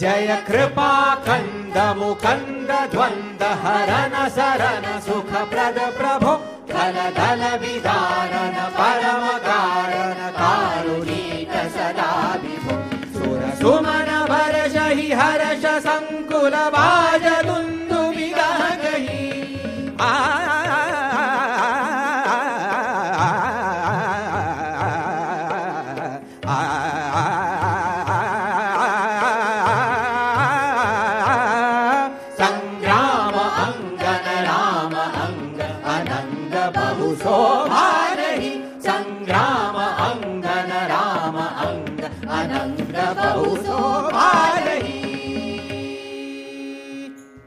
जय कृपा कन्द मुकन्द द्वन्द्व हरन सरन सुखप्रद प्रभो धन धन विदारण परम कारण कारुणीक सदा विभो सुर सुमन भरष हि हर्ष सङ्कुल अङ्ग बहु वारि सङ्ग्राम अङ्गन राम अङ्ग। अनङ्ग बहु शोभा